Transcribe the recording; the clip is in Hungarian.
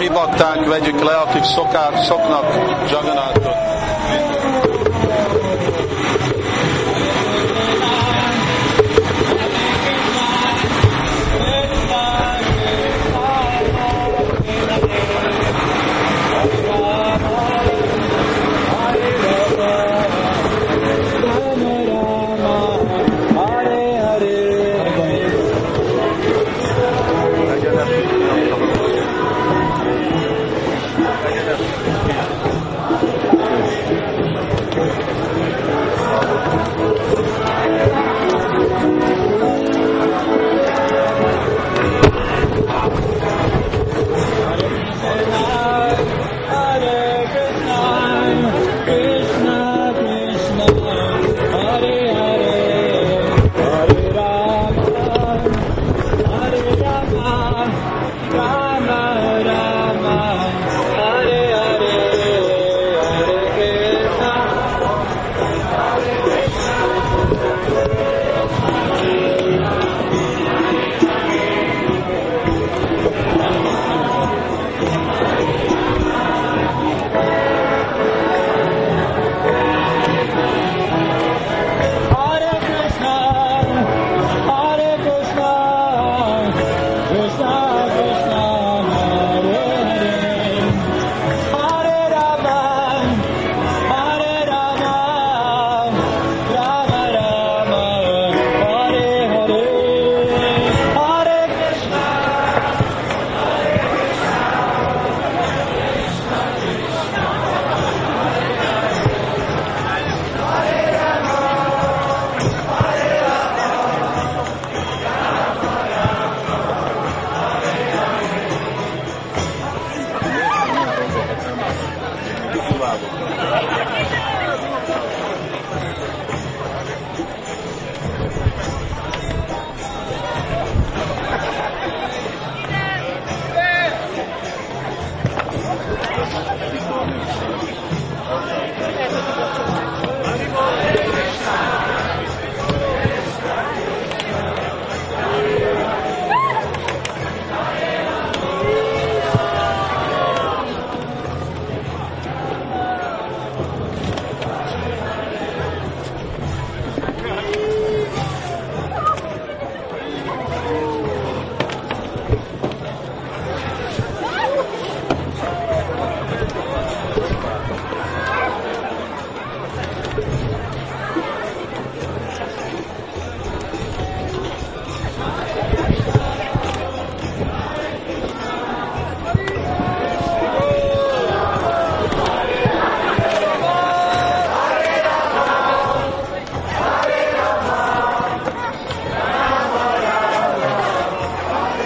mi bakták vegyük le, akik szokák, szoknak Jagannathot.